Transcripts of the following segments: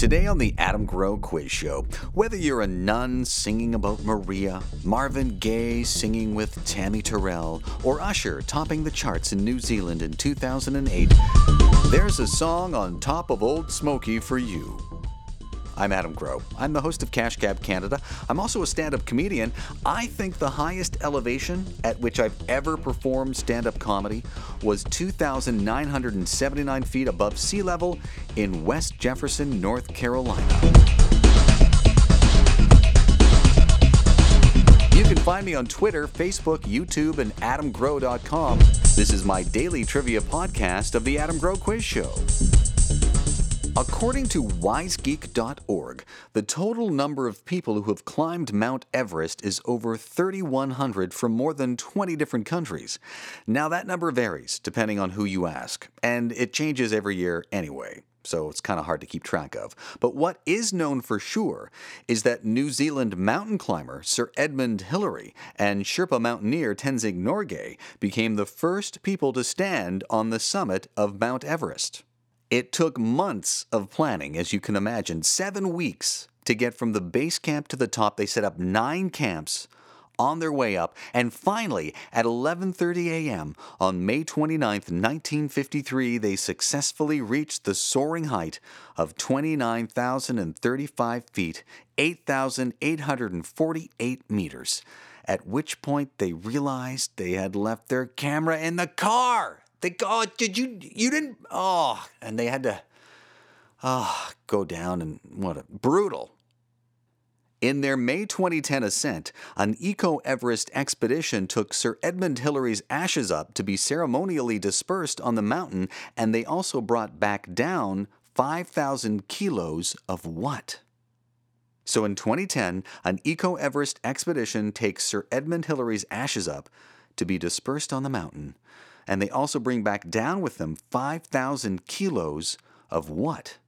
Today on the Adam Growe Quiz Show, whether you're a nun singing about Maria, Marvin Gaye singing with Tammy Terrell, or Usher topping the charts in New Zealand in 2008, there's a song on top of Old Smoky for you. I'm Adam Growe. I'm the host of Cash Cab Canada. I'm also a stand up comedian. I think the highest elevation at which I've ever performed stand up comedy was 2,979 feet above sea level in West Jefferson, North Carolina. You can find me on Twitter, Facebook, YouTube, and adamgrowe.com. This is my daily trivia podcast of The Adam Growe Quiz Show. According to wisegeek.org, the total number of people who have climbed Mount Everest is over 3,100 from more than 20 different countries. Now, that number varies depending on who you ask, and it changes every year anyway so it's kind of hard to keep track of. But what is known for sure is that New Zealand mountain climber Sir Edmund Hillary and Sherpa mountaineer Tenzing Norgay became the first people to stand on the summit of Mount Everest. It took months of planning, as you can imagine, seven weeks to get from the base camp to the top. They set up nine camps on their way up, and finally, at 11:30 a.m. on May 29, 1953, they successfully reached the soaring height of 29,035 feet, 8,848 meters. At which point they realized they had left their camera in the car. They go, oh, did you, you didn't, oh, and they had to, oh, go down and what a brutal. In their May 2010 ascent, an Eco Everest expedition took Sir Edmund Hillary's ashes up to be ceremonially dispersed on the mountain, and they also brought back down 5,000 kilos of what? So in 2010, an Eco Everest expedition takes Sir Edmund Hillary's ashes up to be dispersed on the mountain and they also bring back down with them 5,000 kilos of what?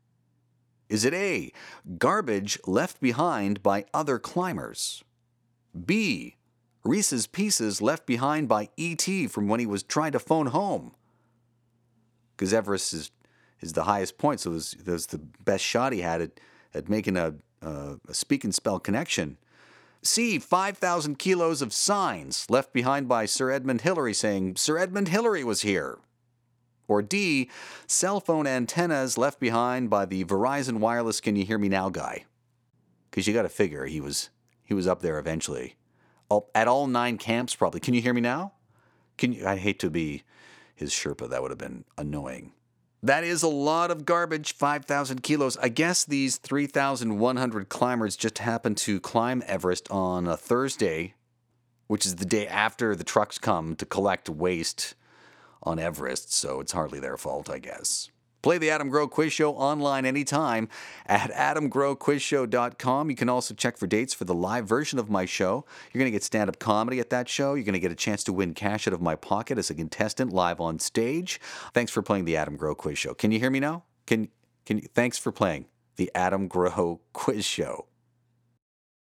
Is it A, garbage left behind by other climbers? B, Reese's Pieces left behind by E.T. from when he was trying to phone home? Because Everest is, is the highest point, so it was, the best shot he had at, at making a, uh, a speak and spell connection. C. 5,000 kilos of signs left behind by Sir Edmund Hillary saying, Sir Edmund Hillary was here. Or D. Cell phone antennas left behind by the Verizon Wireless Can You Hear Me Now guy. Because you got to figure he was, he was up there eventually. At all nine camps, probably. Can you hear me now? Can you, I hate to be his Sherpa. That would have been annoying. That is a lot of garbage, 5,000 kilos. I guess these 3,100 climbers just happened to climb Everest on a Thursday, which is the day after the trucks come to collect waste on Everest, so it's hardly their fault, I guess. Play the Adam Growe Quiz Show online anytime at adamgrowequizshow.com. You can also check for dates for the live version of my show. You're going to get stand up comedy at that show. You're going to get a chance to win cash out of my pocket as a contestant live on stage. Thanks for playing the Adam Growe Quiz Show. Can you hear me now? Can, can you, thanks for playing the Adam Growe Quiz Show.